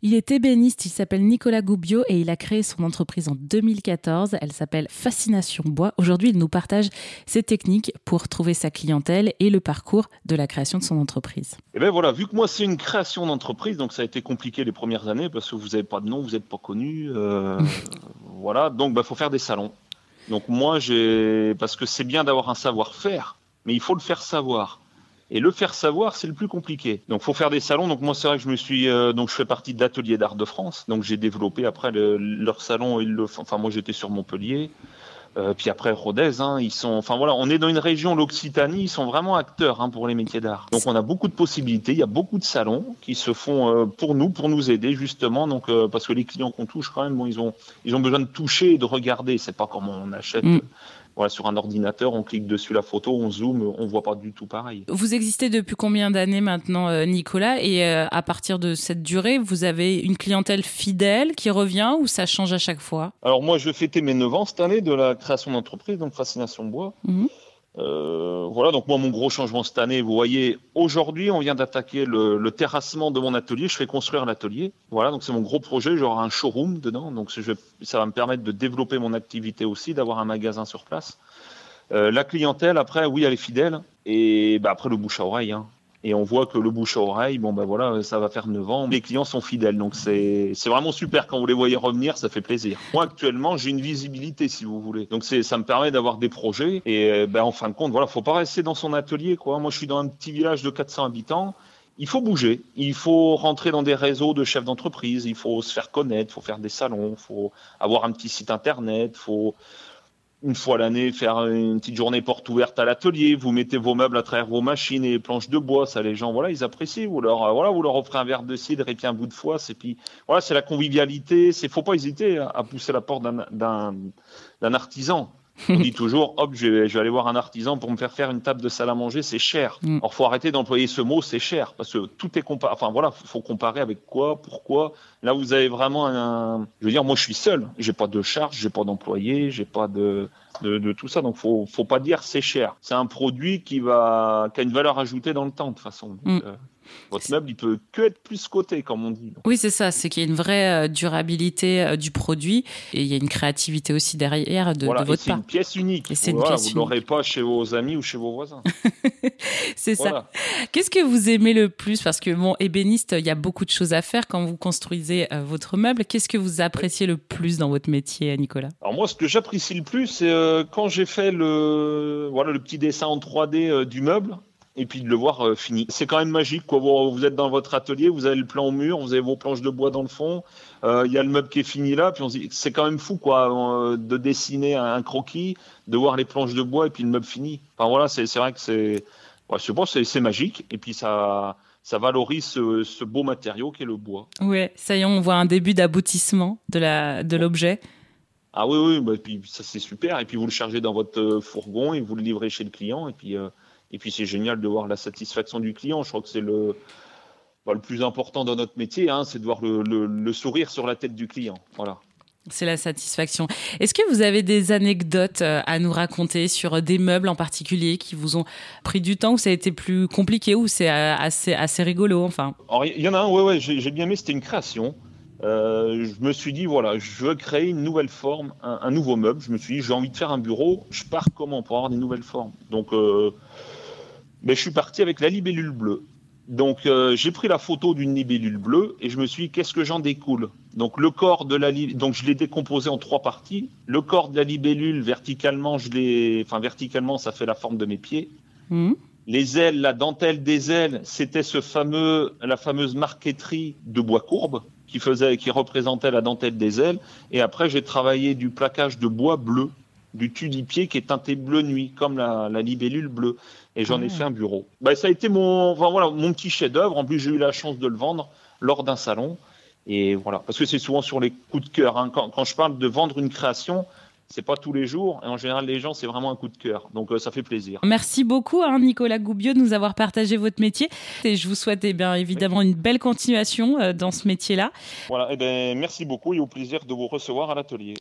Il est ébéniste, il s'appelle Nicolas Goubio et il a créé son entreprise en 2014. Elle s'appelle Fascination Bois. Aujourd'hui, il nous partage ses techniques pour trouver sa clientèle et le parcours de la création de son entreprise. Eh bien voilà, vu que moi c'est une création d'entreprise, donc ça a été compliqué les premières années parce que vous n'avez pas de nom, vous n'êtes pas connu. Euh, voilà, donc il bah, faut faire des salons. Donc moi, j'ai parce que c'est bien d'avoir un savoir-faire, mais il faut le faire savoir. Et le faire savoir, c'est le plus compliqué. Donc, faut faire des salons. Donc, moi, c'est vrai que je me suis, euh, donc, je fais partie d'Atelier d'Art de France. Donc, j'ai développé après le, leur salon. Ils le, enfin, moi, j'étais sur Montpellier. Euh, puis après Rodez, hein, ils sont, enfin voilà, on est dans une région, l'Occitanie, ils sont vraiment acteurs hein, pour les métiers d'art. Donc on a beaucoup de possibilités, il y a beaucoup de salons qui se font euh, pour nous, pour nous aider justement. Donc euh, parce que les clients qu'on touche quand même, bon, ils ont, ils ont besoin de toucher et de regarder. C'est pas comme on achète. Mm voilà, sur un ordinateur, on clique dessus la photo, on zoome, on voit pas du tout pareil. Vous existez depuis combien d'années maintenant, euh, Nicolas? Et euh, à partir de cette durée, vous avez une clientèle fidèle qui revient ou ça change à chaque fois? Alors moi, je fêtais mes 9 ans cette année de la création d'entreprise, donc Fascination Bois. Mhm. Euh, voilà, donc moi, mon gros changement cette année, vous voyez, aujourd'hui, on vient d'attaquer le, terrassement de mon atelier. Je fais construire l'atelier. Voilà, donc c'est mon gros projet. J'aurai un showroom dedans. Donc ça va me permettre de développer mon activité aussi, d'avoir un magasin sur place. Euh, la clientèle, après, oui, elle est fidèle. Et bah, après, le bouche à oreille. Hein. Et on voit que le bouche à oreille, bon ben voilà, ça va faire 9 ans. Les clients sont fidèles, donc c'est vraiment super quand vous les voyez revenir, ça fait plaisir. Moi actuellement, j'ai une visibilité si vous voulez, donc ça me permet d'avoir des projets. Et ben en fin de compte, voilà, faut pas rester dans son atelier quoi. Moi, je suis dans un petit village de 400 habitants. Il faut bouger, il faut rentrer dans des réseaux de chefs d'entreprise, il faut se faire connaître, il faut faire des salons, il faut avoir un petit site internet, il faut une fois l'année faire une petite journée porte ouverte à l'atelier, vous mettez vos meubles à travers vos machines et planches de bois, ça les gens voilà, ils apprécient, vous leur voilà, vous leur offrez un verre de cidre et puis un bout de foie, et puis voilà, c'est la convivialité, c'est faut pas hésiter à pousser la porte d'un artisan. On dit toujours, hop, je vais, aller voir un artisan pour me faire faire une table de salle à manger, c'est cher. Mm. Alors, faut arrêter d'employer ce mot, c'est cher, parce que tout est comparé. Enfin, voilà, faut comparer avec quoi, pourquoi. Là, vous avez vraiment un. Je veux dire, moi, je suis seul. J'ai pas de charge, j'ai pas d'employé, j'ai pas de, de, tout ça. Donc, faut, faut pas dire c'est cher. C'est un produit qui va, qui a une valeur ajoutée dans le temps, de toute façon. Mm. Euh, votre meuble, il peut que être plus coté, comme on dit. Oui, c'est ça. C'est qu'il y a une vraie euh, durabilité euh, du produit et il y a une créativité aussi derrière de, voilà, de votre C'est une pièce unique. Et c'est pièce vous l'aurez pas chez vos amis ou chez vos voisins. c'est ça. Qu'est-ce que vous aimez le plus? Parce que bon, ébéniste, il y a beaucoup de choses à faire quand vous construisez euh, votre meuble. Qu'est-ce que vous appréciez le plus dans votre métier, Nicolas? Alors moi, ce que j'apprécie le plus, c'est quand j'ai fait le voilà le petit dessin en 3D du meuble et puis de le voir euh, fini. C'est quand même magique. Quoi. Vous, êtes dans votre atelier, vous avez le plan au mur, vous avez vos planches de bois dans le fond, euh, il y a le meuble qui est fini là, puis on se dit c'est quand même fou quoi, euh, de dessiner un, croquis, de voir les planches de bois et puis le meuble fini. Enfin voilà, c'est vrai que c'est, ouais, je pense c'est magique et puis ça ça valorise ce, beau matériau qui est le bois. Ouais, ça y est, on voit un début d'aboutissement de la de l'objet. Ah oui, oui, bah, puis ça c'est super. Et puis vous le chargez dans votre fourgon et vous le livrez chez le client. Et puis et puis c'est génial de voir la satisfaction du client. Je crois que c'est le, bah, le plus important dans notre métier, hein, c'est de voir le, le, sourire sur la tête du client. Voilà. C'est la satisfaction. Est-ce que vous avez des anecdotes euh, à nous raconter sur des meubles en particulier qui vous ont pris du temps ou ça a été plus compliqué ou c'est euh, assez, assez rigolo enfin? Il y en a un, ouais, ouais, j'ai bien aimé, c'était une création. Euh, je me suis dit, voilà, je veux créer une nouvelle forme, un, nouveau meuble. Je me suis dit, j'ai envie de faire un bureau, je pars comment pour avoir des nouvelles formes? Donc, mais je suis parti avec la libellule bleue. Donc euh, j'ai pris la photo d'une libellule bleue et je me suis dit qu'est-ce que j'en découle? Donc le corps de la donc je l'ai décomposé en trois parties. Le corps de la libellule verticalement, je l'ai enfin verticalement ça fait la forme de mes pieds. Mmh. Les ailes, la dentelle des ailes, c'était ce fameux la fameuse marqueterie de bois courbe qui faisait qui représentait la dentelle des ailes et après j'ai travaillé du plaquage de bois bleu du tudipier qui est teinté bleu nuit, comme la, libellule bleue. Et j'en ai ah. fait un bureau. Bah, ça a été mon, voilà, mon petit chef-d'œuvre. En plus, j'ai eu la chance de le vendre lors d'un salon. Et voilà, parce que c'est souvent sur les coups de cœur. Hein. Quand, quand, je parle de vendre une création, c'est pas tous les jours. Et en général, les gens, c'est vraiment un coup de cœur. Donc, euh, ça fait plaisir. Merci beaucoup, hein, Nicolas Goubio, de nous avoir partagé votre métier. Et je vous souhaite eh bien évidemment une belle continuation euh, dans ce métier-là. Voilà, et eh ben, merci beaucoup et au plaisir de vous recevoir à l'atelier.